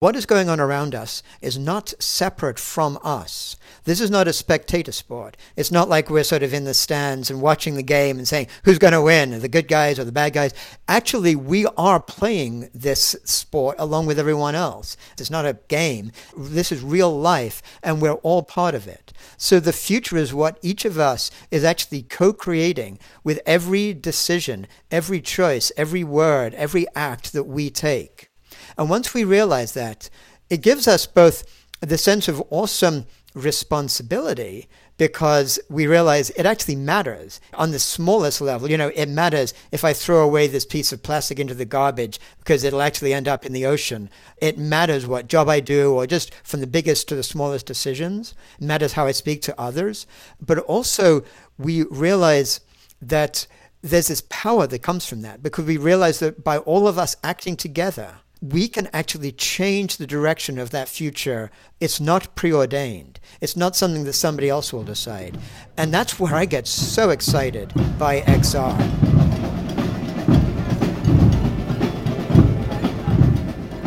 What is going on around us is not separate from us. This is not a spectator sport. It's not like we're sort of in the stands and watching the game and saying who's going to win, the good guys or the bad guys. Actually, we are playing this sport along with everyone else. It's not a game. This is real life, and we're all part of it. So the future is what each of us is actually co creating with every decision, every choice, every word, every act that we take. And once we realize that, it gives us both the sense of awesome responsibility because we realize it actually matters on the smallest level. You know, it matters if I throw away this piece of plastic into the garbage because it'll actually end up in the ocean. It matters what job I do, or just from the biggest to the smallest decisions. It matters how I speak to others. But also, we realize that there's this power that comes from that because we realize that by all of us acting together, we can actually change the direction of that future. It's not preordained. It's not something that somebody else will decide. And that's where I get so excited by XR.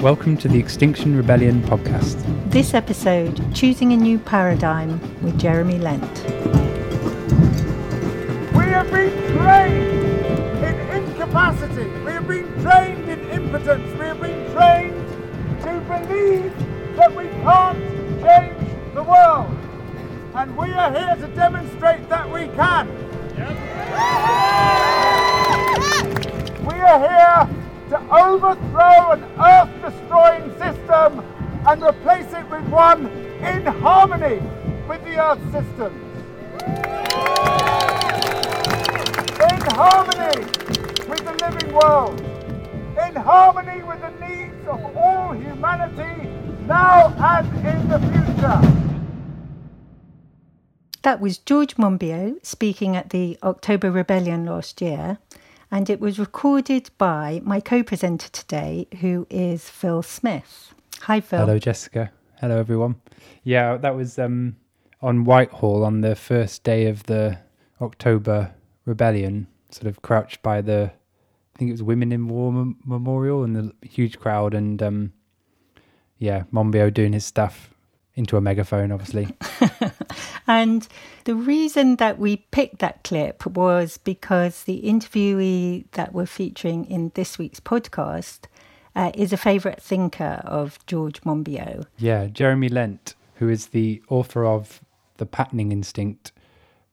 Welcome to the Extinction Rebellion podcast. This episode, Choosing a New Paradigm with Jeremy Lent. We have been trained are here to demonstrate that we can. We are here to overthrow an earth destroying system and replace it with one in harmony with the earth systems. In harmony with the living world. In harmony with the needs of all humanity now and in the future. That was George Monbiot speaking at the October Rebellion last year, and it was recorded by my co presenter today, who is Phil Smith. Hi, Phil. Hello, Jessica. Hello, everyone. Yeah, that was um, on Whitehall on the first day of the October Rebellion, sort of crouched by the, I think it was Women in War Mem- Memorial, and the huge crowd, and um, yeah, Monbiot doing his stuff into a megaphone, obviously. And the reason that we picked that clip was because the interviewee that we're featuring in this week's podcast uh, is a favourite thinker of George Monbiot. Yeah, Jeremy Lent, who is the author of The Patterning Instinct,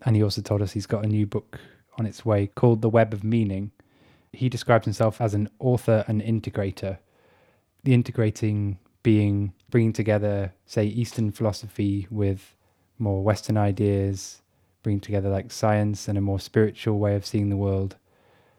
and he also told us he's got a new book on its way called The Web of Meaning. He describes himself as an author and integrator. The integrating being bringing together, say, Eastern philosophy with more Western ideas, bringing together like science and a more spiritual way of seeing the world,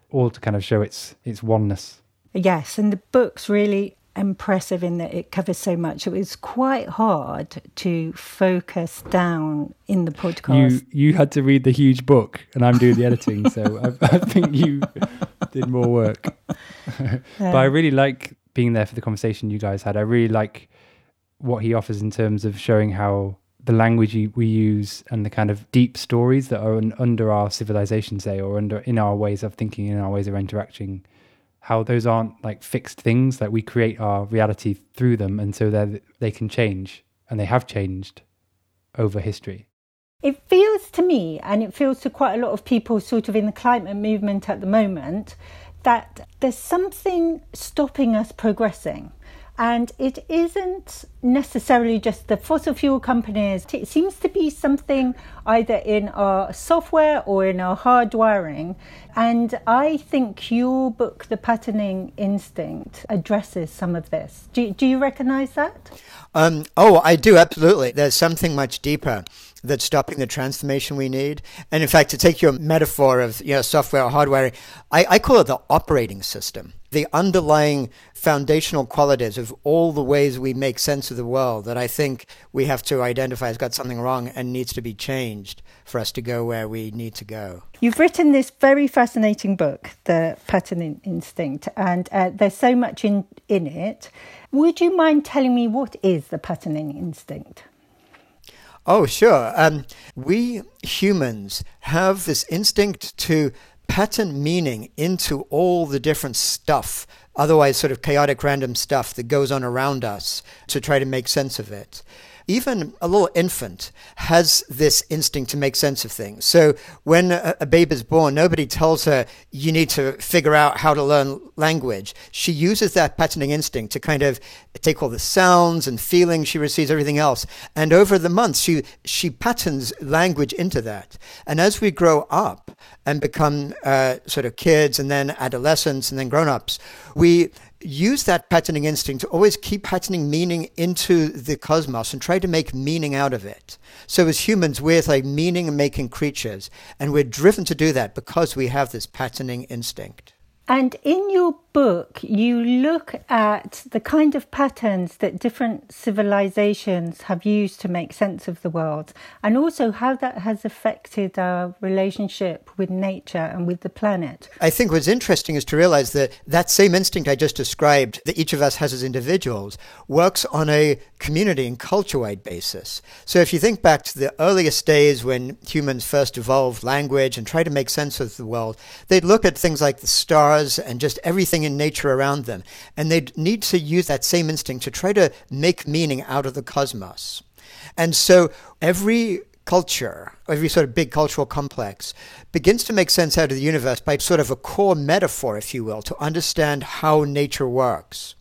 all to kind of show its its oneness. Yes, and the book's really impressive in that it covers so much. It was quite hard to focus down in the podcast. You you had to read the huge book, and I'm doing the editing, so I, I think you did more work. but I really like being there for the conversation you guys had. I really like what he offers in terms of showing how the language we use and the kind of deep stories that are un- under our civilization, say, or under in our ways of thinking, in our ways of interacting, how those aren't like fixed things that we create our reality through them, and so that they can change, and they have changed over history. It feels to me, and it feels to quite a lot of people sort of in the climate movement at the moment, that there's something stopping us progressing. And it isn't necessarily just the fossil fuel companies. It seems to be something either in our software or in our hardwiring. And I think your book, The Patterning Instinct, addresses some of this. Do, do you recognize that? Um, oh, I do, absolutely. There's something much deeper that's stopping the transformation we need. And in fact, to take your metaphor of you know, software or hardware, I, I call it the operating system. The underlying foundational qualities of all the ways we make sense of the world that I think we have to identify has got something wrong and needs to be changed for us to go where we need to go. You've written this very fascinating book, The Patterning Instinct, and uh, there's so much in, in it. Would you mind telling me what is the patterning instinct? Oh, sure. Um, we humans have this instinct to pattern meaning into all the different stuff otherwise sort of chaotic random stuff that goes on around us to try to make sense of it even a little infant has this instinct to make sense of things. So when a, a babe is born, nobody tells her, you need to figure out how to learn language. She uses that patterning instinct to kind of take all the sounds and feelings she receives, everything else. And over the months, she, she patterns language into that. And as we grow up and become uh, sort of kids and then adolescents and then grown ups, we use that patterning instinct to always keep patterning meaning into the cosmos and try to make meaning out of it. So as humans, we're like meaning making creatures, and we're driven to do that because we have this patterning instinct. And in your book, you look at the kind of patterns that different civilizations have used to make sense of the world, and also how that has affected our relationship with nature and with the planet. I think what's interesting is to realize that that same instinct I just described, that each of us has as individuals, works on a community and culture wide basis. So if you think back to the earliest days when humans first evolved language and tried to make sense of the world, they'd look at things like the stars and just everything everything in nature around them. And they need to use that same instinct to try to make meaning out of the cosmos. And so every culture, every sort of big cultural complex, begins to make sense out of the universe by sort of a core metaphor, if you will, to understand how nature works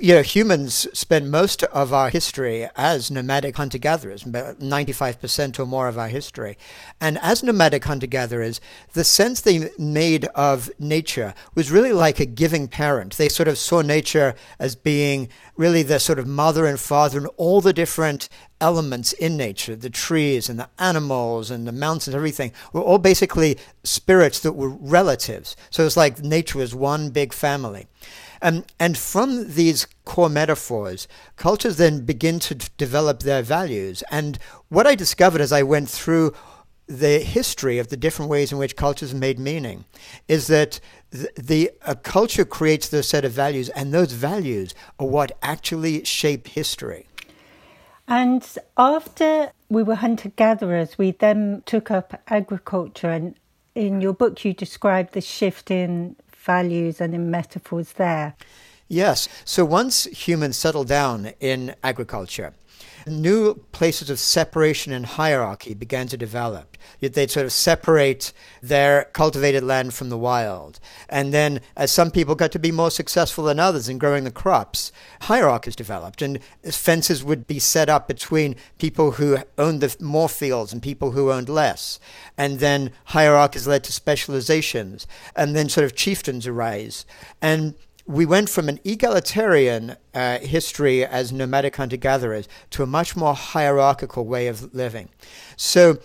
you know, humans spend most of our history as nomadic hunter gatherers, 95% or more of our history. And as nomadic hunter gatherers, the sense they made of nature was really like a giving parent. They sort of saw nature as being really the sort of mother and father and all the different elements in nature, the trees and the animals and the mountains, everything, were all basically spirits that were relatives. So it's like nature was one big family. Um, and from these core metaphors, cultures then begin to d- develop their values. And what I discovered as I went through the history of the different ways in which cultures made meaning is that the, the a culture creates their set of values, and those values are what actually shape history. And after we were hunter gatherers, we then took up agriculture. And in your book, you describe the shift in values and in metaphors there. Yes. So once humans settled down in agriculture, new places of separation and hierarchy began to develop. They'd sort of separate their cultivated land from the wild. And then, as some people got to be more successful than others in growing the crops, hierarchies developed, and fences would be set up between people who owned the more fields and people who owned less. And then hierarchies led to specializations, and then sort of chieftains arise. And we went from an egalitarian uh, history as nomadic hunter gatherers to a much more hierarchical way of living. So,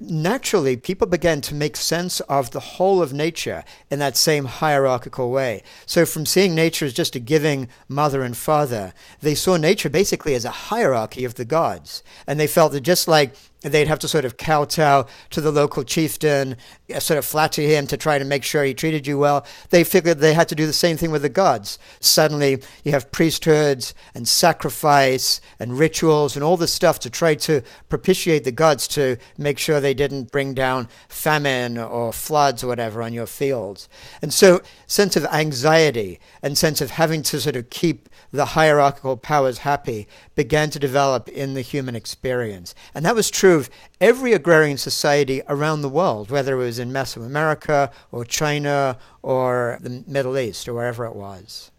naturally, people began to make sense of the whole of nature in that same hierarchical way. So, from seeing nature as just a giving mother and father, they saw nature basically as a hierarchy of the gods. And they felt that just like they'd have to sort of kowtow to the local chieftain, uh, sort of flatter him to try to make sure he treated you well. They figured they had to do the same thing with the gods. Suddenly, you have priesthoods and sacrifice and rituals and all this stuff to try to propitiate the gods to make sure they didn't bring down famine or floods or whatever on your fields. And so, sense of anxiety and sense of having to sort of keep the hierarchical powers happy began to develop in the human experience. And that was true of every agrarian society around the world, whether it was in Mesoamerica or China or the Middle East or wherever it was.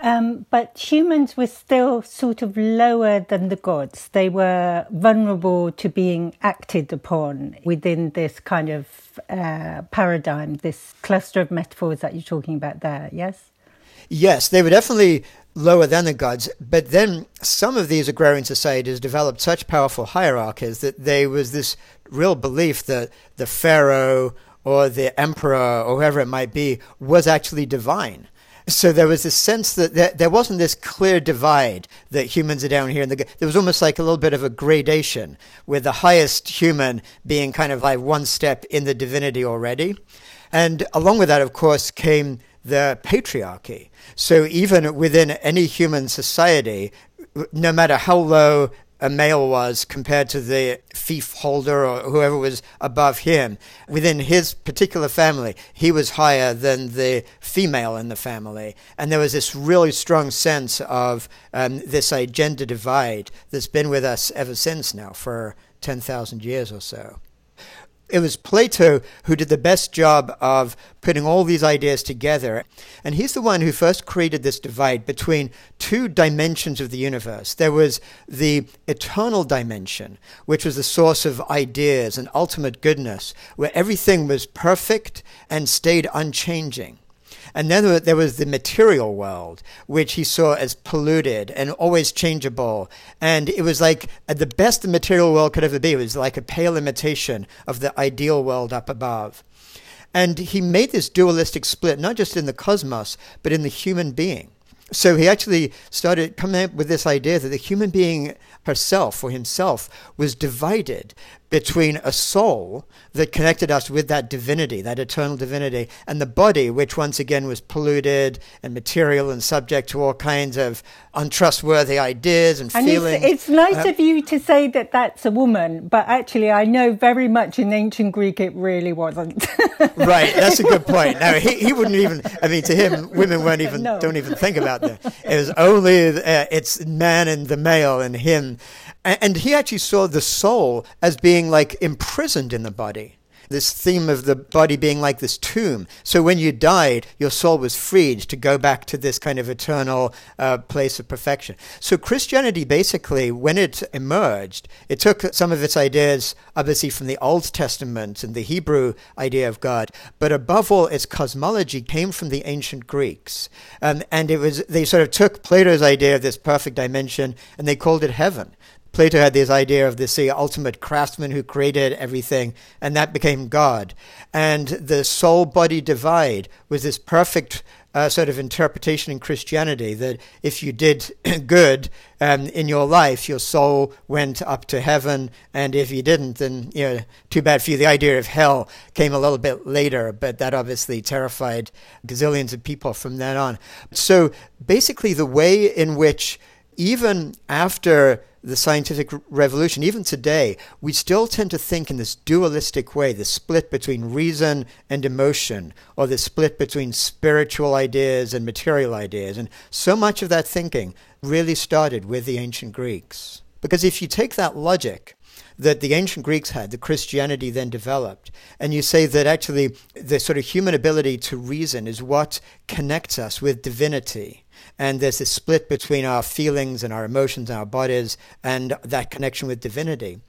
Um, but humans were still sort of lower than the gods. They were vulnerable to being acted upon within this kind of uh, paradigm, this cluster of metaphors that you're talking about there, yes? Yes, they were definitely lower than the gods. But then some of these agrarian societies developed such powerful hierarchies that there was this real belief that the pharaoh or the emperor or whoever it might be was actually divine. So there was this sense that there, wasn't this clear divide that humans are down here. And the, there was almost like a little bit of a gradation, with the highest human being kind of like one step in the divinity already. And along with that, of course, came the patriarchy. So even within any human society, no matter how low a male was compared to the fief holder or whoever was above him. Within his particular family, he was higher than the female in the family. And there was this really strong sense of um, this uh, gender divide that's been with us ever since now for 10,000 years or so it was Plato who did the best job of putting all these ideas together. And he's the one who first created this divide between two dimensions of the universe. There was the eternal dimension, which was the source of ideas and ultimate goodness, where everything was perfect and stayed unchanging. And then there was the material world, which he saw as polluted and always changeable. And it was like uh, the best the material world could ever be. It was like a pale imitation of the ideal world up above. And he made this dualistic split, not just in the cosmos, but in the human being. So he actually started coming up with this idea that the human being herself or himself was divided between a soul that connected us with that divinity, that eternal divinity, and the body, which once again was polluted and material and subject to all kinds of untrustworthy ideas and, and feelings. It's, it's nice uh, of you to say that that's a woman, but actually, I know very much in ancient Greek it really wasn't. right, that's a good point. Now he, he wouldn't even. I mean, to him, women weren't even no. don't even think about that. It was only uh, it's man and the male and him and he actually saw the soul as being like imprisoned in the body this theme of the body being like this tomb. So when you died, your soul was freed to go back to this kind of eternal uh, place of perfection. So Christianity basically, when it emerged, it took some of its ideas, obviously, from the Old Testament and the Hebrew idea of God, but above all, its cosmology came from the ancient Greeks. Um, and it was they sort of took Plato's idea of this perfect dimension and they called it heaven. Plato had this idea of this ultimate craftsman who created everything, and that became God. And the soul body divide was this perfect uh, sort of interpretation in Christianity that if you did good um, in your life, your soul went up to heaven, and if you didn't, then you know, too bad for you. The idea of hell came a little bit later, but that obviously terrified gazillions of people from then on. So basically, the way in which even after the scientific revolution, even today, we still tend to think in this dualistic way, the split between reason and emotion, or the split between spiritual ideas and material ideas. And so much of that thinking really started with the ancient Greeks. Because if you take that logic, that the ancient Greeks had, the Christianity then developed. And you say that actually the sort of human ability to reason is what connects us with divinity and there's this split between our feelings and our emotions and our bodies and that connection with divinity.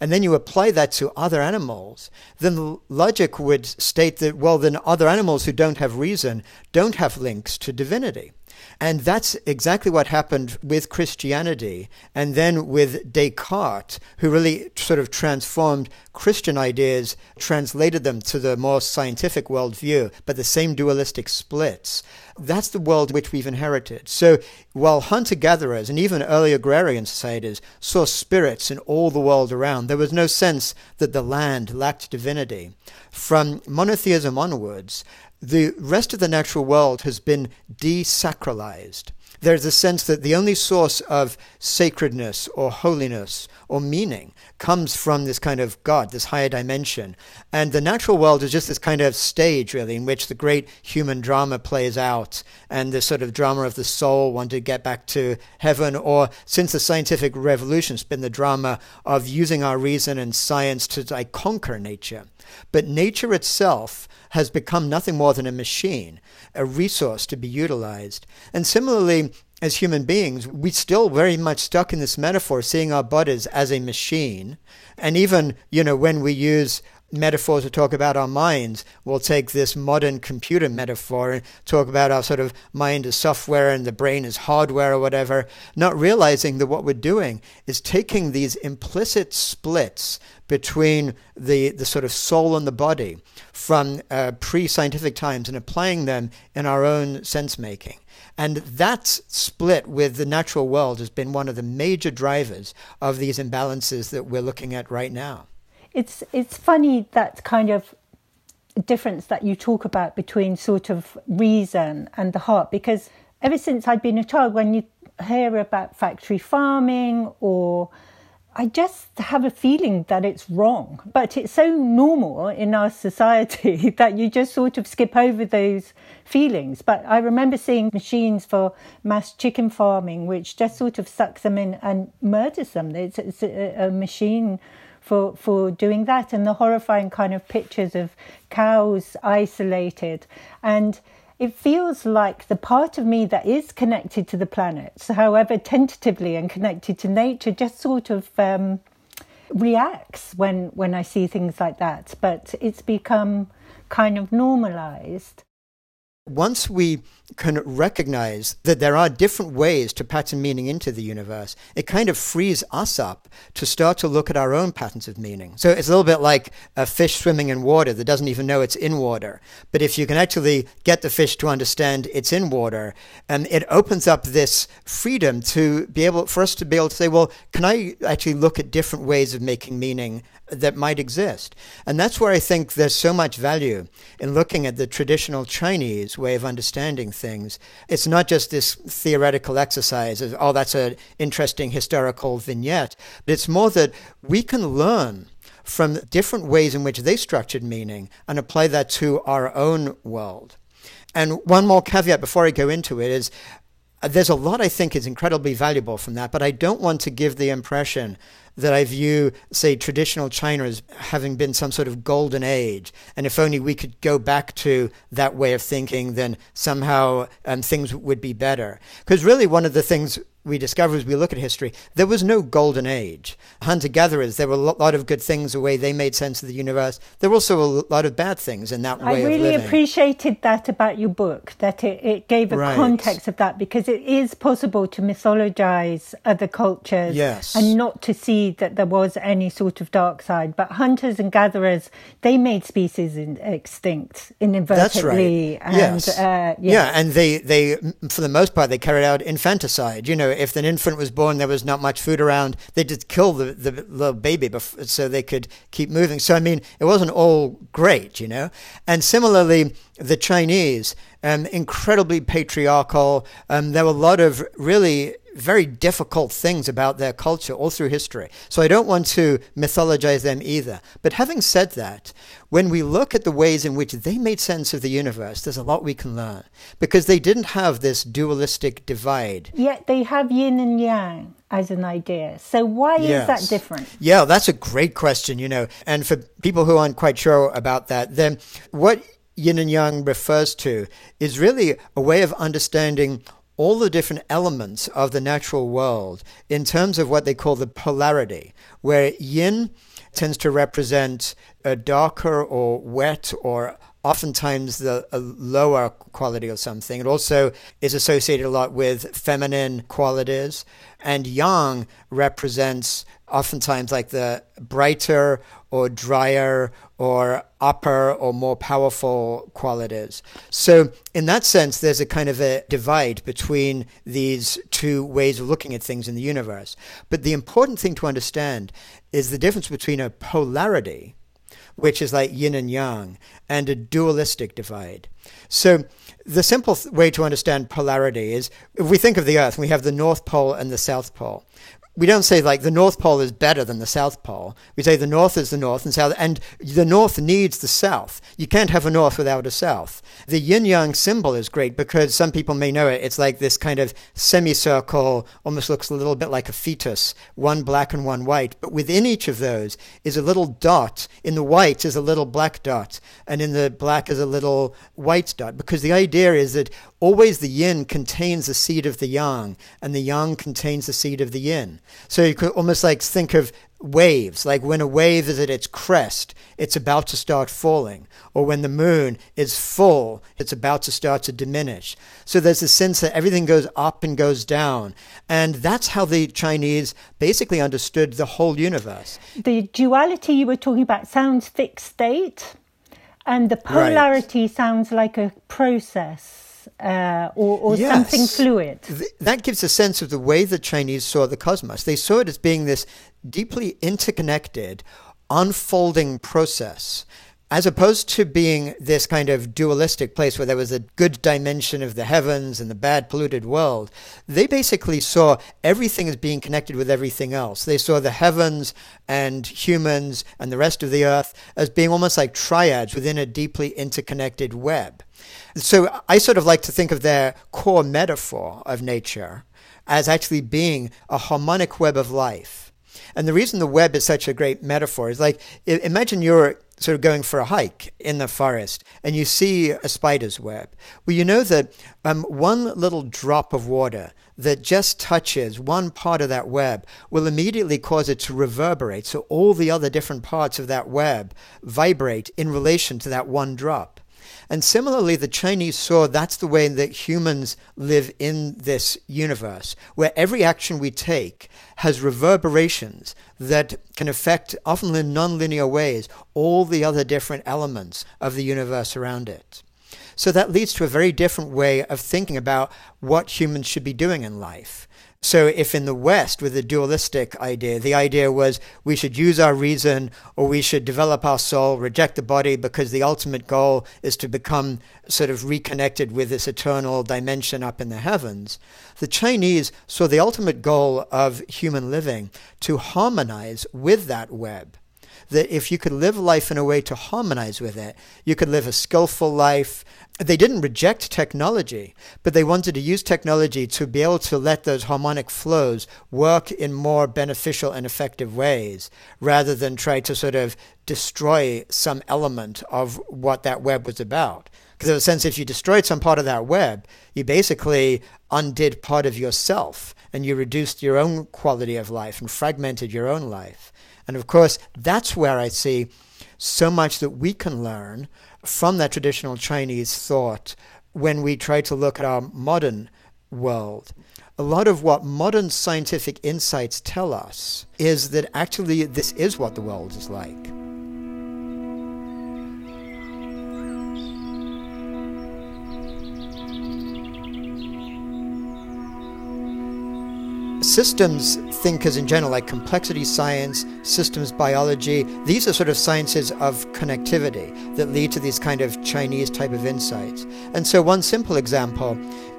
And then you apply that to other animals, then logic would state that, well, then other animals who don't have reason don't have links to divinity. And that's exactly what happened with Christianity and then with Descartes, who really sort of transformed Christian ideas, translated them to the more scientific worldview, but the same dualistic splits. That's the world which we've inherited. So while hunter gatherers and even early agrarian societies saw spirits in all the world around, there was no sense that the land lacked divinity. From monotheism onwards, the rest of the natural world has been desacralized. There's a sense that the only source of sacredness or holiness or meaning comes from this kind of God, this higher dimension. And the natural world is just this kind of stage, really, in which the great human drama plays out and the sort of drama of the soul wanting to get back to heaven. Or since the scientific revolution, it's been the drama of using our reason and science to like, conquer nature. But nature itself has become nothing more than a machine, a resource to be utilized. And similarly, as human beings, we still very much stuck in this metaphor, seeing our bodies as a machine. And even, you know, when we use metaphors to talk about our minds, we'll take this modern computer metaphor and talk about our sort of mind as software and the brain as hardware or whatever, not realizing that what we're doing is taking these implicit splits between the, the sort of soul and the body from uh, pre scientific times and applying them in our own sense making. And that split with the natural world has been one of the major drivers of these imbalances that we're looking at right now. It's, it's funny that kind of difference that you talk about between sort of reason and the heart, because ever since I'd been a child, when you hear about factory farming or I just have a feeling that it's wrong. But it's so normal in our society that you just sort of skip over those feelings. But I remember seeing machines for mass chicken farming, which just sort of sucks them in and murders them. It's, it's a, a machine for for doing that, and the horrifying kind of pictures of cows isolated and it feels like the part of me that is connected to the planets, however tentatively and connected to nature, just sort of um, reacts when when I see things like that. But it's become kind of normalized. Once we can recognize that there are different ways to pattern meaning into the universe, it kind of frees us up to start to look at our own patterns of meaning. So it's a little bit like a fish swimming in water that doesn't even know it's in water. But if you can actually get the fish to understand it's in water, um, it opens up this freedom to be able for us to be able to say, well, can I actually look at different ways of making meaning that might exist. And that's where I think there's so much value in looking at the traditional Chinese way of understanding things. It's not just this theoretical exercise of, oh, that's an interesting historical vignette, but it's more that we can learn from different ways in which they structured meaning and apply that to our own world. And one more caveat before I go into it is there's a lot I think is incredibly valuable from that, but I don't want to give the impression that I view, say, traditional China as having been some sort of golden age. And if only we could go back to that way of thinking, then somehow um, things would be better. Because really, one of the things we discover as we look at history, there was no golden age. Hunter gatherers, there were a lot of good things the way they made sense of the universe. There were also a lot of bad things in that way I really appreciated that about your book, that it, it gave a right. context of that because it is possible to mythologize other cultures yes. and not to see that there was any sort of dark side. But hunters and gatherers, they made species in, extinct inadvertently. That's right. And, yes. Uh, yes. Yeah, and they, they, for the most part, they carried out infanticide, you know if an infant was born, there was not much food around, they just kill the, the little baby so they could keep moving. So, I mean, it wasn't all great, you know? And similarly, the Chinese, um, incredibly patriarchal. Um, there were a lot of really very difficult things about their culture all through history. So I don't want to mythologize them either. But having said that, when we look at the ways in which they made sense of the universe, there's a lot we can learn because they didn't have this dualistic divide. Yet they have yin and yang as an idea. So why yes. is that different? Yeah, that's a great question, you know. And for people who aren't quite sure about that, then what yin and yang refers to is really a way of understanding all the different elements of the natural world in terms of what they call the polarity, where yin tends to represent a darker or wet or oftentimes the lower quality of something. It also is associated a lot with feminine qualities. And yang represents oftentimes like the brighter or drier or upper or more powerful qualities. So, in that sense, there's a kind of a divide between these two ways of looking at things in the universe. But the important thing to understand is the difference between a polarity, which is like yin and yang, and a dualistic divide. So, the simple way to understand polarity is if we think of the Earth, we have the North Pole and the South Pole we don't say like the North Pole is better than the South Pole. We say the North is the North and South, and the North needs the South. You can't have a North without a South. The yin yang symbol is great because some people may know it. It's like this kind of semicircle, almost looks a little bit like a fetus, one black and one white. But within each of those is a little dot. In the white is a little black dot, and in the black is a little white dot. Because the idea is that always the yin contains the seed of the yang, and the yang contains the seed of the yin. So you could almost like think of waves, like when a wave is at its crest, it's about to start falling, or when the moon is full, it's about to start to diminish. So there's a sense that everything goes up and goes down. And that's how the Chinese basically understood the whole universe. The duality you were talking about sounds fixed state, and the polarity right. sounds like a process uh, or, or yes. something fluid. Th- that gives a sense of the way the Chinese saw the cosmos. They saw it as being this deeply interconnected, unfolding process. As opposed to being this kind of dualistic place where there was a good dimension of the heavens and the bad polluted world, they basically saw everything as being connected with everything else. They saw the heavens and humans and the rest of the earth as being almost like triads within a deeply interconnected web. So I sort of like to think of their core metaphor of nature as actually being a harmonic web of life. And the reason the web is such a great metaphor is like imagine you're sort of going for a hike in the forest and you see a spider's web. Well, you know that um, one little drop of water that just touches one part of that web will immediately cause it to reverberate. So all the other different parts of that web vibrate in relation to that one drop. And similarly, the Chinese saw that's the way that humans live in this universe, where every action we take has reverberations that can affect, often in nonlinear ways, all the other different elements of the universe around it. So that leads to a very different way of thinking about what humans should be doing in life. So, if in the West, with the dualistic idea, the idea was we should use our reason or we should develop our soul, reject the body, because the ultimate goal is to become sort of reconnected with this eternal dimension up in the heavens, the Chinese saw the ultimate goal of human living to harmonize with that web that if you could live life in a way to harmonize with it, you could live a skillful life. They didn't reject technology, but they wanted to use technology to be able to let those harmonic flows work in more beneficial and effective ways rather than try to sort of destroy some element of what that web was about. Because in a sense, if you destroyed some part of that web, you basically undid part of yourself and you reduced your own quality of life and fragmented your own life. And of course, that's where I see so much that we can learn from that traditional Chinese thought when we try to look at our modern world. A lot of what modern scientific insights tell us is that actually this is what the world is like. Systems thinkers in general, like complexity science, systems biology, these are sort of sciences of connectivity that lead to these kind of Chinese type of insights. And so, one simple example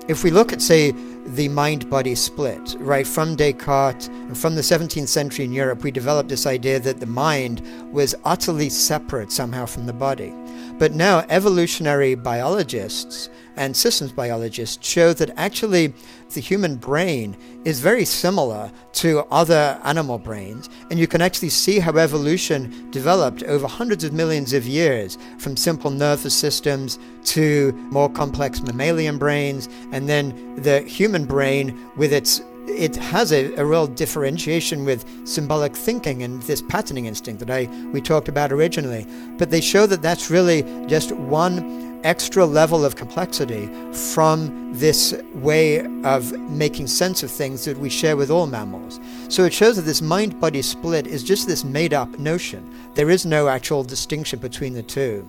if we look at, say, the mind body split, right, from Descartes and from the 17th century in Europe, we developed this idea that the mind was utterly separate somehow from the body. But now, evolutionary biologists and systems biologists show that actually the human brain is very similar to other animal brains, and you can actually see how evolution developed over hundreds of millions of years from simple nervous systems to more complex mammalian brains, and then the human brain with its it has a, a, real differentiation with symbolic thinking and this patterning instinct that I we talked about originally. But they show that that's really just one extra level of complexity from this way of making sense of things that we share with all mammals. So it shows that this mind body split is just this made up notion. There is no actual distinction between the two.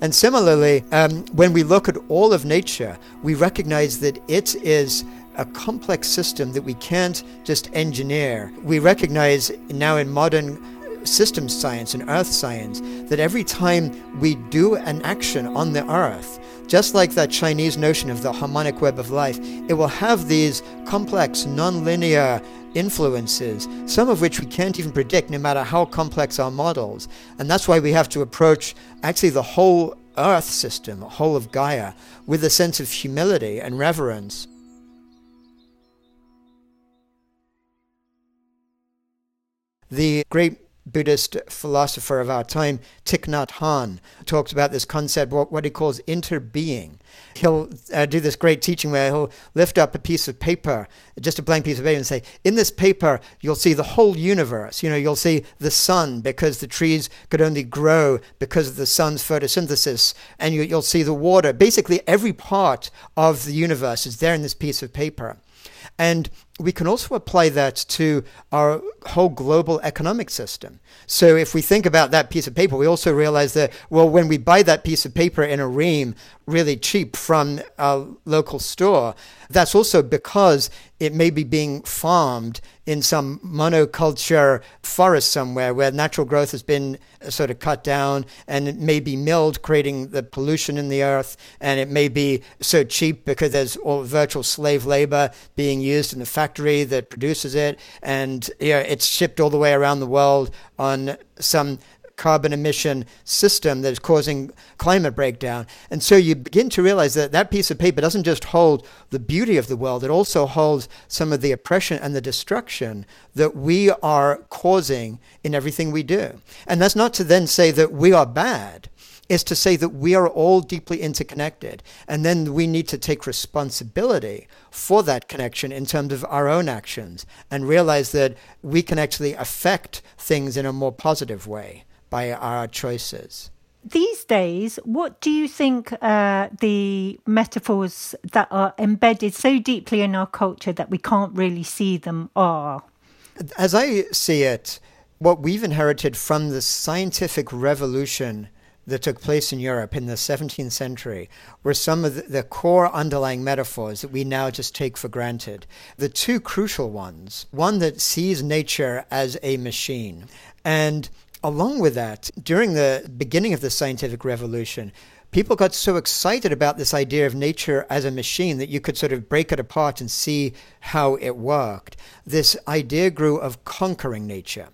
And similarly, um, when we look at all of nature, we recognize that it is a complex system that we can't just engineer. We recognize now in modern systems science and earth science that every time we do an action on the earth, just like that Chinese notion of the harmonic web of life, it will have these complex, nonlinear influences, some of which we can't even predict no matter how complex our models. And that's why we have to approach actually the whole earth system, the whole of Gaia, with a sense of humility and reverence. The great Buddhist philosopher of our time, Thich Nhat Hanh, talks about this concept, what, he calls interbeing. He'll uh, do this great teaching where he'll lift up a piece of paper, just a blank piece of paper, and say, In this paper, you'll see the whole universe. You know, you'll see the sun because the trees could only grow because of the sun's photosynthesis, and you, you'll see the water. Basically, every part of the universe is there in this piece of paper. And we can also apply that to our whole global economic system. So if we think about that piece of paper, we also realize that, well, when we buy that piece of paper in a ream really cheap from a local store, that's also because it may be being farmed in some monoculture forest somewhere where natural growth has been uh, sort of cut down and it may be milled, creating the pollution in the earth. And it may be so cheap because there's all virtual slave labor being used in the factory that produces it. And you know, it's shipped all the way around the world on some carbon emission system that is causing climate breakdown. And so you begin to realize that that piece of paper doesn't just hold the beauty of the world, it also holds some of the oppression and the destruction that we are causing in everything we do. And that's not to then say that we are bad is to say that we are all deeply interconnected. And then we need to take responsibility for that connection in terms of our own actions and realize that we can actually affect things in a more positive way by our choices. These days, what do you think uh, the metaphors that are embedded so deeply in our culture that we can't really see them are? As I see it, what we've inherited from the scientific revolution that took place in Europe in the 17th century were some of the, the, core underlying metaphors that we now just take for granted. The two crucial ones one that sees nature as a machine, and along with that, during the beginning of the scientific revolution, people got so excited about this idea of nature as a machine that you could sort of break it apart and see how it worked. This idea grew of conquering nature.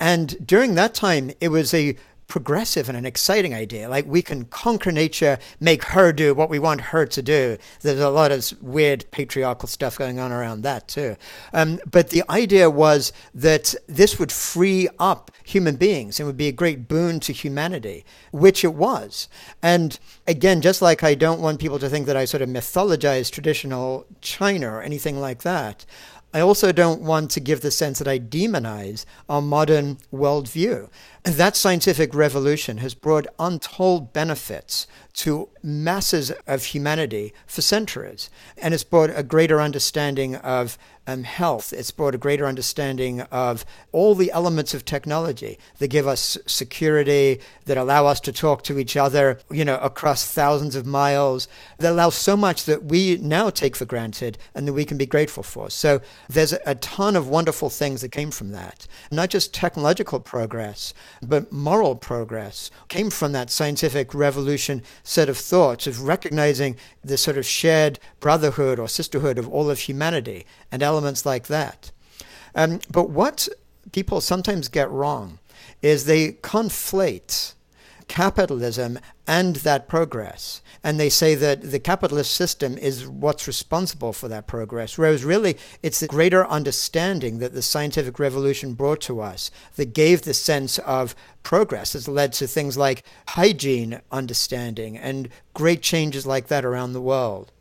And during that time, it was a progressive and an exciting idea. Like we can conquer nature, make her do what we want her to do. There's a lot of weird patriarchal stuff going on around that too. Um, but the idea was that this would free up human beings and would be a great boon to humanity, which it was. And again, just like I don't want people to think that I sort of mythologize traditional China or anything like that. I also don't want to give the sense that I demonize our modern worldview. That scientific revolution has brought untold benefits to masses of humanity for centuries. And it's brought a greater understanding of health. It's brought a greater understanding of all the elements of technology that give us security, that allow us to talk to each other, you know, across thousands of miles, that allow so much that we now take for granted and that we can be grateful for. So there's a ton of wonderful things that came from that. Not just technological progress, but moral progress came from that scientific revolution set of thoughts of recognizing the sort of shared brotherhood or sisterhood of all of humanity and elements like that. Um, but what people sometimes get wrong is they conflate capitalism and that progress. And they say that the capitalist system is what's responsible for that progress, whereas really it's the greater understanding that the scientific revolution brought to us that gave the sense of progress has led to things like hygiene understanding and great changes like that around the world.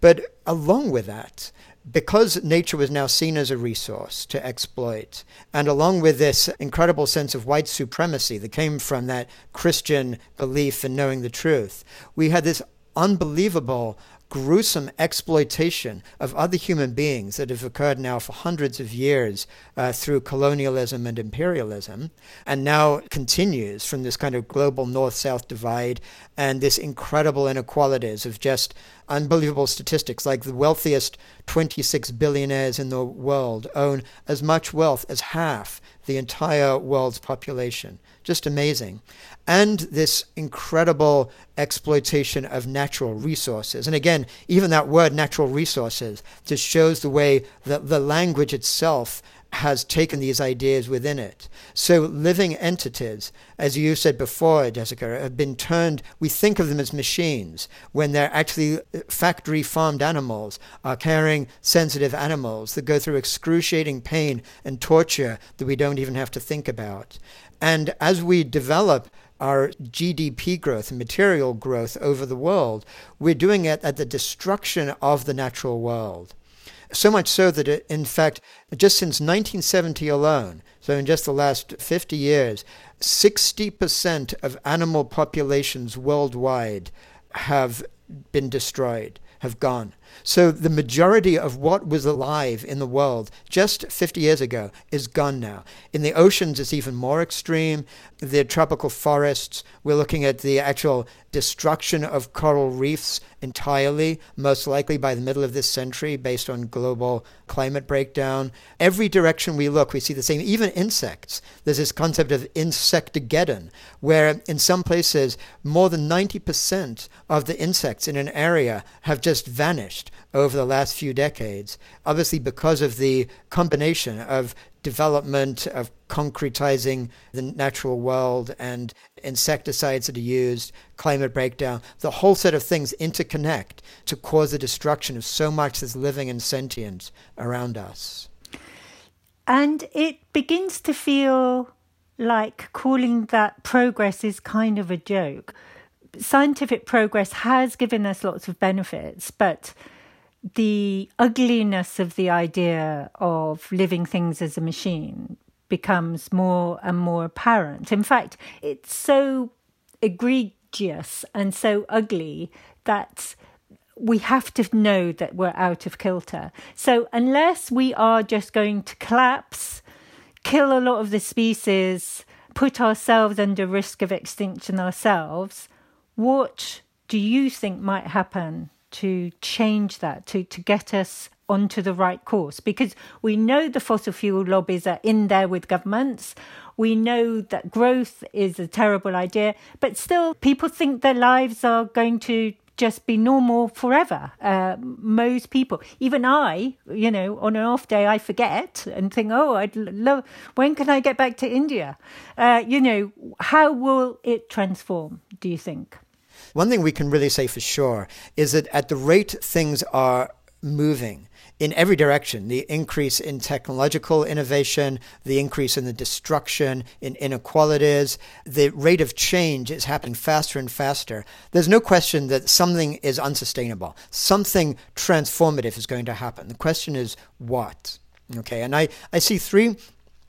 But along with that, because nature was now seen as a resource to exploit, and along with this incredible sense of white supremacy that came from that Christian belief in knowing the truth, we had this unbelievable gruesome exploitation of other human beings that have occurred now for hundreds of years uh, through colonialism and imperialism, and now continues from this kind of global north south divide and this incredible inequalities of just unbelievable statistics like the wealthiest 26 billionaires in the world own as much wealth as half the entire world's population. Just amazing. And this incredible exploitation of natural resources. And again, even that word natural resources just shows the way that the language itself has taken these ideas within it. So living entities, as you said before, Jessica, have been turned, we think of them as machines when they're actually uh, factory farmed animals, are carrying sensitive animals that go through excruciating pain and torture that we don't even have to think about. And as we develop our GDP growth and material growth over the world, we're doing it at the destruction of the natural world. So much so that, it, in fact, just since 1970 alone, so in just the last 50 years, 60% of animal populations worldwide have been destroyed, have gone. So the majority of what was alive in the world just 50 years ago is gone now. In the oceans, it's even more extreme. The tropical forests, we're looking at the actual destruction of coral reefs entirely, most likely by the middle of this century, based on global climate breakdown. Every direction we look, we see the same. Even insects. There's this concept of insectageddon, where in some places, more than 90% of the insects in an area have just vanished over the last few decades, obviously because of the combination of development of concretizing the natural world and insecticides that are used, climate breakdown, the whole set of things interconnect to cause the destruction of so much that's living and sentient around us. And it begins to feel like calling that progress is kind of a joke. Scientific progress has given us lots of benefits, but the ugliness of the idea of living things as a machine becomes more and more apparent. In fact, it's so egregious and so ugly that we have to know that we're out of kilter. So, unless we are just going to collapse, kill a lot of the species, put ourselves under risk of extinction ourselves, what do you think might happen to change that, to, to get us onto the right course? Because we know the fossil fuel lobbies are in there with governments. We know that growth is a terrible idea, but still, people think their lives are going to just be normal forever. Uh, most people, even I, you know, on an off day, I forget and think, oh, I'd love, when can I get back to India? Uh, you know, how will it transform, do you think? One thing we can really say for sure is that at the rate things are moving, in every direction the increase in technological innovation, the increase in the destruction, in inequalities, the rate of change is happening faster and faster. There's no question that something is unsustainable, something transformative is going to happen. The question is what? Okay, and I, I see three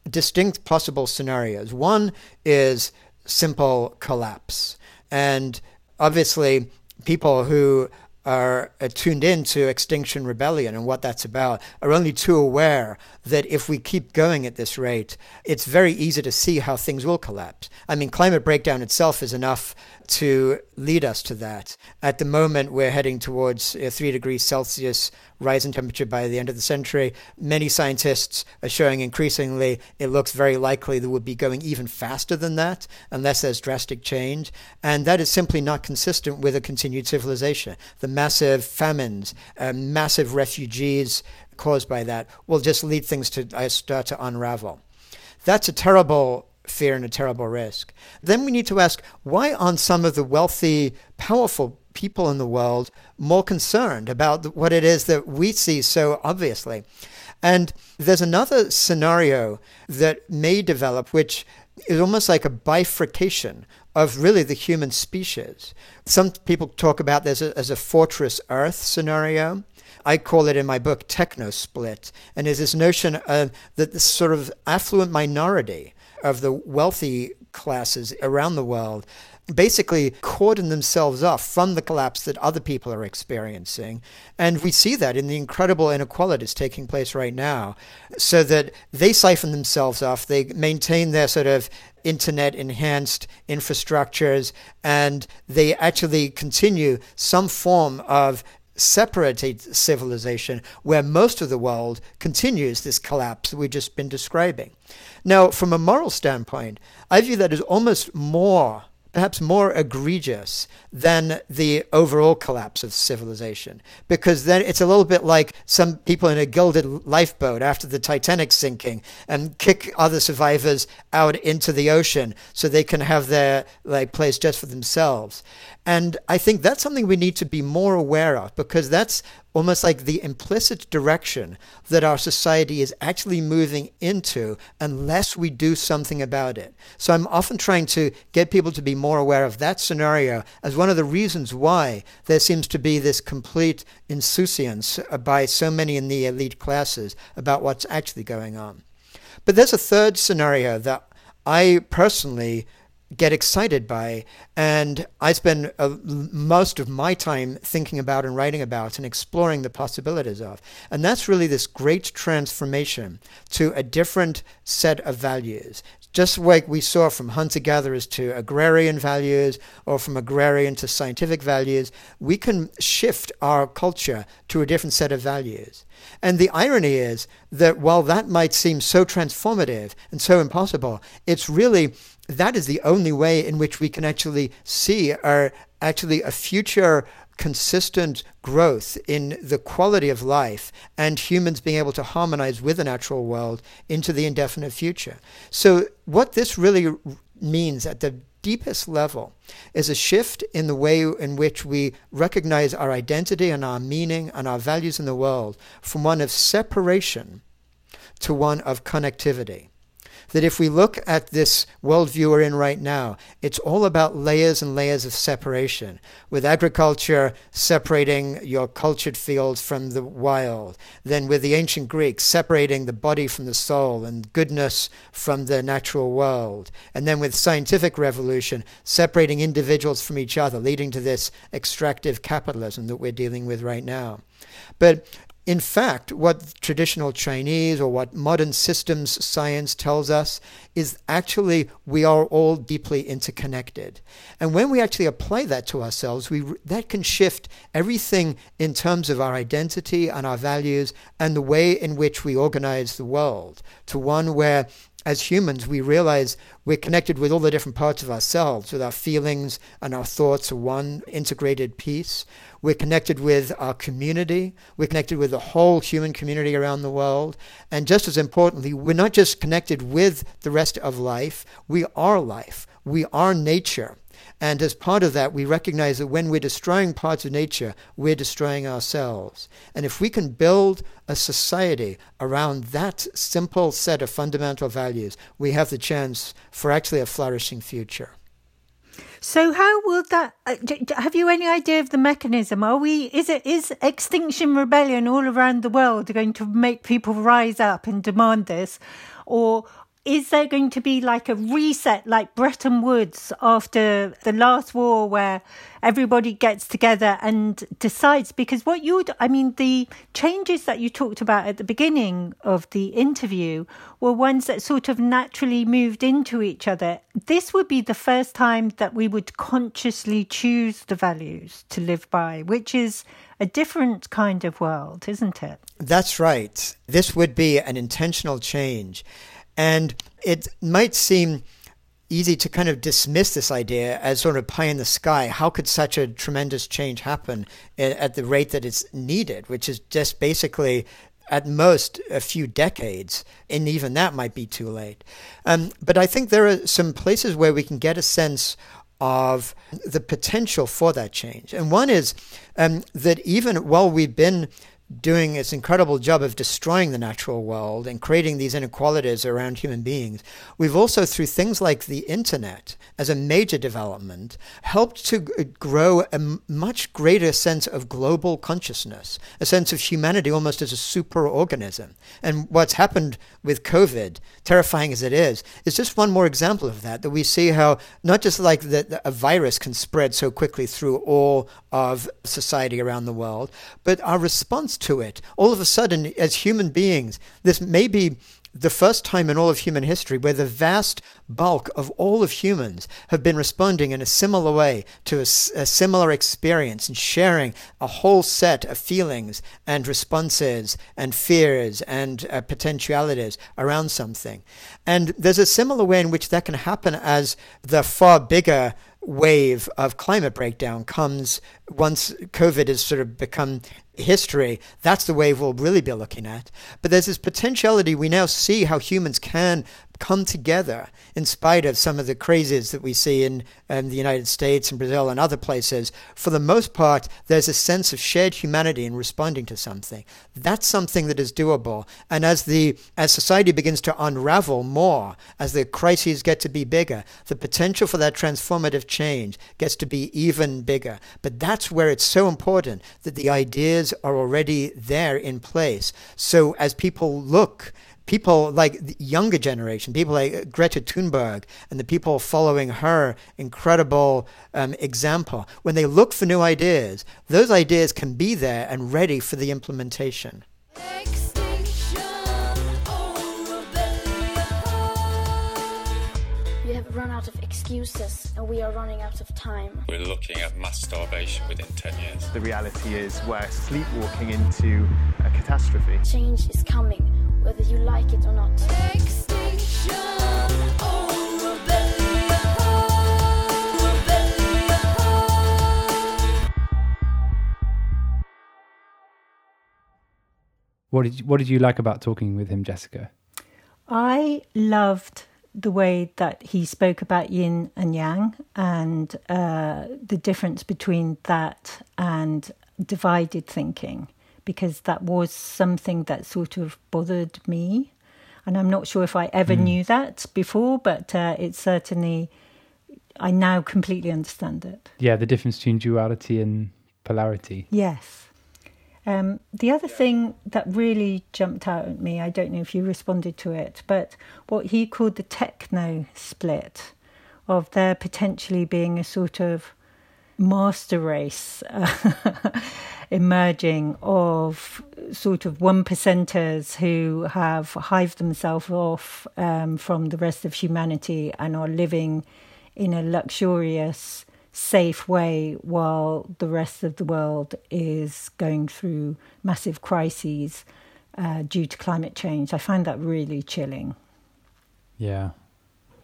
distinct possible scenarios. One is simple collapse. And obviously, people who are tuned in to Extinction Rebellion and what that's about are only too aware that if we keep going at this rate, it's very easy to see how things will collapse. I mean, climate breakdown itself is enough to lead us to that. At the moment, we're heading towards a three degrees Celsius rise in temperature by the end of the century. Many scientists are showing increasingly it looks very likely that we'll be going even faster than that unless there's drastic change. And that is simply not consistent with a continued civilization. The massive famines, uh, massive refugees caused by that will just lead things to uh, start to unravel. That's a terrible fear and a terrible risk. Then we need to ask why aren't some of the wealthy, powerful people in the world more concerned about what it is that we see so obviously? And there's another scenario that may develop, which is almost like a bifurcation of really the human species. Some people talk about this as a fortress Earth scenario. I call it in my book techno split. And there's this notion of that this sort of affluent minority of the wealthy classes around the world basically cordon themselves off from the collapse that other people are experiencing. And we see that in the incredible inequalities taking place right now, so that they siphon themselves off, they maintain their sort of internet enhanced infrastructures, and they actually continue some form of separated civilization where most of the world continues this collapse that we've just been describing. Now, from a moral standpoint, I view that as almost more perhaps more egregious than the overall collapse of civilization. Because then it's a little bit like some people in a gilded lifeboat after the Titanic sinking and kick other survivors out into the ocean so they can have their like place just for themselves. And I think that's something we need to be more aware of because that's almost like the implicit direction that our society is actually moving into unless we do something about it. So I'm often trying to get people to be more aware of that scenario as one of the reasons why there seems to be this complete insouciance by so many in the elite classes about what's actually going on. But there's a third scenario that I personally get excited by. And I spend uh, most of my time thinking about and writing about and exploring the possibilities of. And that's really this great transformation to a different set of values. Just like we saw from hunter gatherers to agrarian values or from agrarian to scientific values, we can shift our culture to a different set of values. And the irony is that while that might seem so transformative and so impossible, it's really that is the only way in which we can actually see our actually a future consistent growth in the quality of life and humans being able to harmonize with the natural world into the indefinite future. So, what this really means at the deepest level is a shift in the way in which we recognize our identity and our meaning and our values in the world from one of separation to one of connectivity that if we look at this worldview we're in right now, it's all about layers and layers of separation, with agriculture separating your cultured fields from the wild, then with the ancient Greeks separating the body from the soul and goodness from the natural world, and then with scientific revolution separating individuals from each other, leading to this extractive capitalism that we're dealing with right now. But in fact, what traditional Chinese or what modern systems science tells us is actually we are all deeply interconnected. And when we actually apply that to ourselves, we, that can shift everything in terms of our identity and our values and the way in which we organize the world to one where as humans, we realize we're connected with all the different parts of ourselves, with our feelings and our thoughts are one integrated piece. We're connected with our community. We're connected with the whole human community around the world. And just as importantly, we're not just connected with the rest of life, we are life. We are nature. And as part of that, we recognize that when we're destroying parts of nature, we're destroying ourselves. And if we can build a society around that simple set of fundamental values, we have the chance for actually a flourishing future. So how will that? Uh, have you any idea of the mechanism? Are we? Is it is Extinction Rebellion all around the world going to make people rise up and demand this, or is there going to be like a reset like Bretton Woods after the last war where everybody gets together and decides? Because what you, I mean, the changes that you talked about at the beginning of the interview were ones that sort of naturally moved into each other. This would be the first time that we would consciously choose the values to live by, which is a different kind of world, isn't it? That's right. This would be an intentional change. And it might seem easy to kind of dismiss this idea as sort of pie in the sky. How could such a tremendous change happen at the rate that it's needed, which is just basically at most a few decades, and even that might be too late. Um, but I think there are some places where we can get a sense of the potential for that change. And one is um, that even while we've been doing its incredible job of destroying the natural world and creating these inequalities around human beings, we've also, through things like the internet as a major development, helped to uh, grow a much greater sense of global consciousness, a sense of humanity almost as a superorganism. And what's happened with COVID, terrifying as it is, is just one more example of that, that we see how not just like that a virus can spread so quickly through all of society around the world, but our response to it. All of a sudden, as human beings, this may be the first time in all of human history where the vast bulk of all of humans have been responding in a similar way to a, a, similar experience and sharing a whole set of feelings and responses and fears and uh, potentialities around something. And there's a similar way in which that can happen as the far bigger wave of climate breakdown comes once COVID has sort of become history, that's the wave we'll really be looking at. But there's this potentiality. We now see how humans can come together in spite of some of the crazes that we see in um, the United States and Brazil and other places. For the most part, there's a sense of shared humanity in responding to something. That's something that is doable. And as the as society begins to unravel more, as the crises get to be bigger, the potential for that transformative change gets to be even bigger. But that's where it's so important that the ideas are already there in place. So as people look people like the younger generation, people like Greta Thunberg and the people following her incredible um, example, when they look for new ideas, those ideas can be there and ready for the implementation. We run out of excuses and we are running out of time. We're looking at mass starvation within 10 years. The reality is we're sleepwalking into a catastrophe. Change is coming, whether you like it or not. Extinction. What did you, what did you like about talking with him, Jessica? I loved the way that he spoke about yin and yang and uh, the difference between that and divided thinking, because that was something that sort of bothered me. And I'm not sure if I ever Hmm. knew that before, but uh, it's certainly, I now completely understand it. Yeah, the difference between duality and polarity. Yes. Um, the other thing that really jumped out at me, I don't know if you responded to it, but what he called the techno split of there potentially being a sort of master race emerging of sort of one percenters who have hived themselves off um, from the rest of humanity and are living in a luxurious, safe way while the rest of the world is going through massive crises uh, due to climate change. I find that really chilling. Yeah,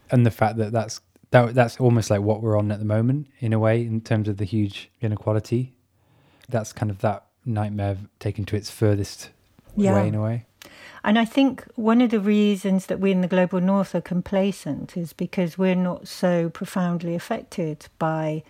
and the fact that that's that that's almost like what we're on at the moment in a way in terms of the huge inequality. That's kind of that nightmare taken to its furthest Yeah. way in a way. And I think one of the reasons that we in the global north are complacent is because we're not so profoundly affected by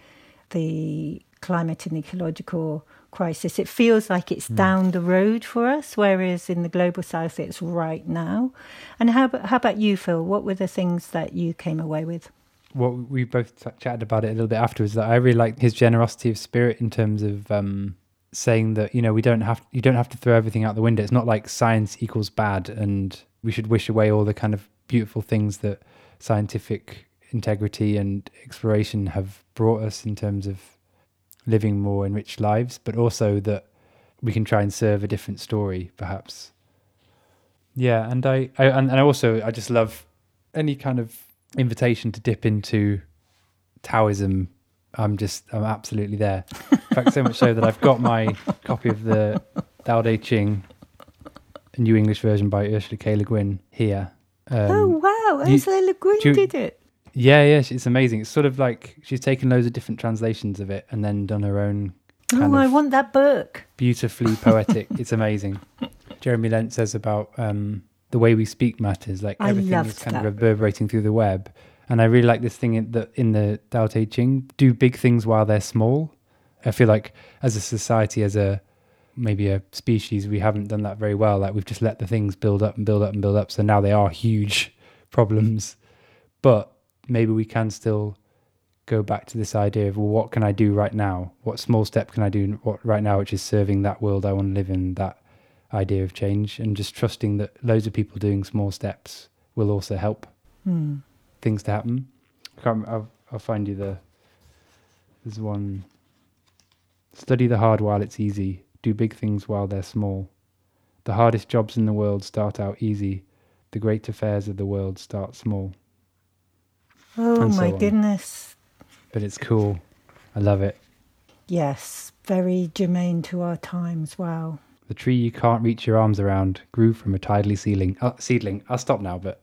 the climate and ecological crisis. It feels like it's down the road for us, whereas in the global south it's right now. And how, about- how about you, Phil? What were the things that you came away with? What we both chatted about it a little bit afterwards. That I really liked his generosity of spirit in terms of um, saying that you know we don't have you don't have to throw everything out the window. It's not like science equals bad, and we should wish away all the kind of beautiful things that scientific integrity and exploration have brought us in terms of living more enriched lives, but also that we can try and serve a different story, perhaps. Yeah, and I, I and, and I also I just love any kind of invitation to dip into Taoism. I'm just I'm absolutely there. In fact, so much so that I've got my copy of the Tao Te Ching, a New English version by Ursula K. Le Guin here. Um, oh, wow. you- Ursula Le Guin you- did it. yeah, yeah, it's amazing. It's sort of like she's taken loads of different translations of it and then done her own Oh, I want that book. beautifully poetic. it's amazing. Jeremy Lent says about um, the way we speak matters, like everything is kind of reverberating through the web. And I really like this thing in the, in the Tao Te Ching: do big things while they're small. I feel like as a society, as a maybe a species, we haven't done that very well. Like we've just let the things build up and build up and build up. So now they are huge problems. But maybe we can still go back to this idea of well, what can I do right now? What small step can I do right now, which is serving that world I want to live in, that idea of change, and just trusting that loads of people doing small steps will also help Hmm. Things to happen. I can't, I'll, I'll find you the. There's one. Study the hard while it's easy. Do big things while they're small. The hardest jobs in the world start out easy. The great affairs of the world start small. Oh, so my on. goodness. But it's cool. I love it. Yes, very germane to our times. Wow. The tree you can't reach your arms around grew from a tidally seedling. Uh, seedling. I'll stop now, but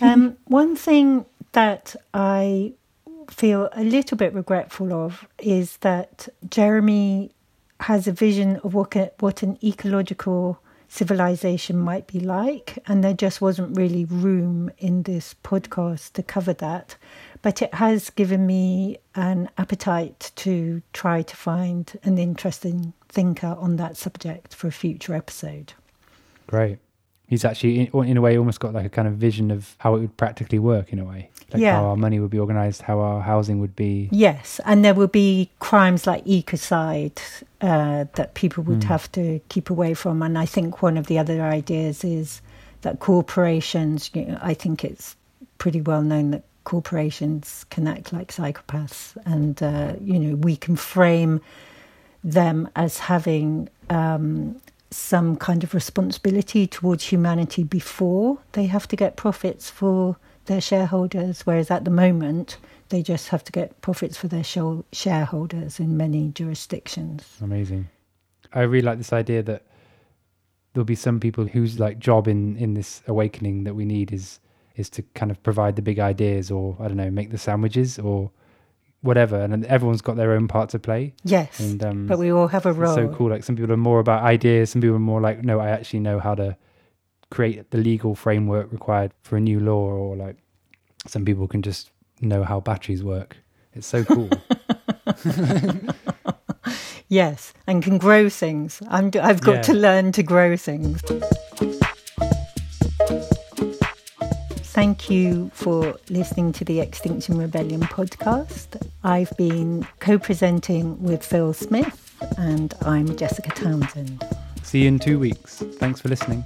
Um, one thing that I feel a little bit regretful of is that Jeremy has a vision of what, a, what an ecological civilization might be like, and there just wasn't really room in this podcast to cover that. But it has given me an appetite to try to find an interesting thinker on that subject for a future episode. great. He's actually, in, in a way, almost got like a kind of vision of how it would practically work. In a way, like Yeah. how our money would be organized, how our housing would be. Yes, and there would be crimes like ecocide uh, that people would have to keep away from. And I think one of the other ideas is that corporations, you know, I think it's pretty well known that corporations can act like psychopaths, and uh, you know we can frame them as having um, some kind of responsibility towards humanity before they have to get profits for their shareholders, whereas at the moment they just have to get profits for their shareholders in many jurisdictions. Amazing. I really like this idea that there'll be some people whose like job in in this awakening that we need is is to kind of provide the big ideas or I don't know make the sandwiches or whatever and everyone's got their own part to play. Yes and um, but we all have a role so cool like some people are more about ideas some people are more like no i actually know how to create the legal framework required for a new law or like some people can just know how batteries work. It's so cool. Yes and can grow things. I have got yeah. to learn to grow things Thank you for listening to the Extinction Rebellion podcast. I've been co presenting with Phil Smith, and I'm Jessica Townsend. See you in two weeks. Thanks for listening.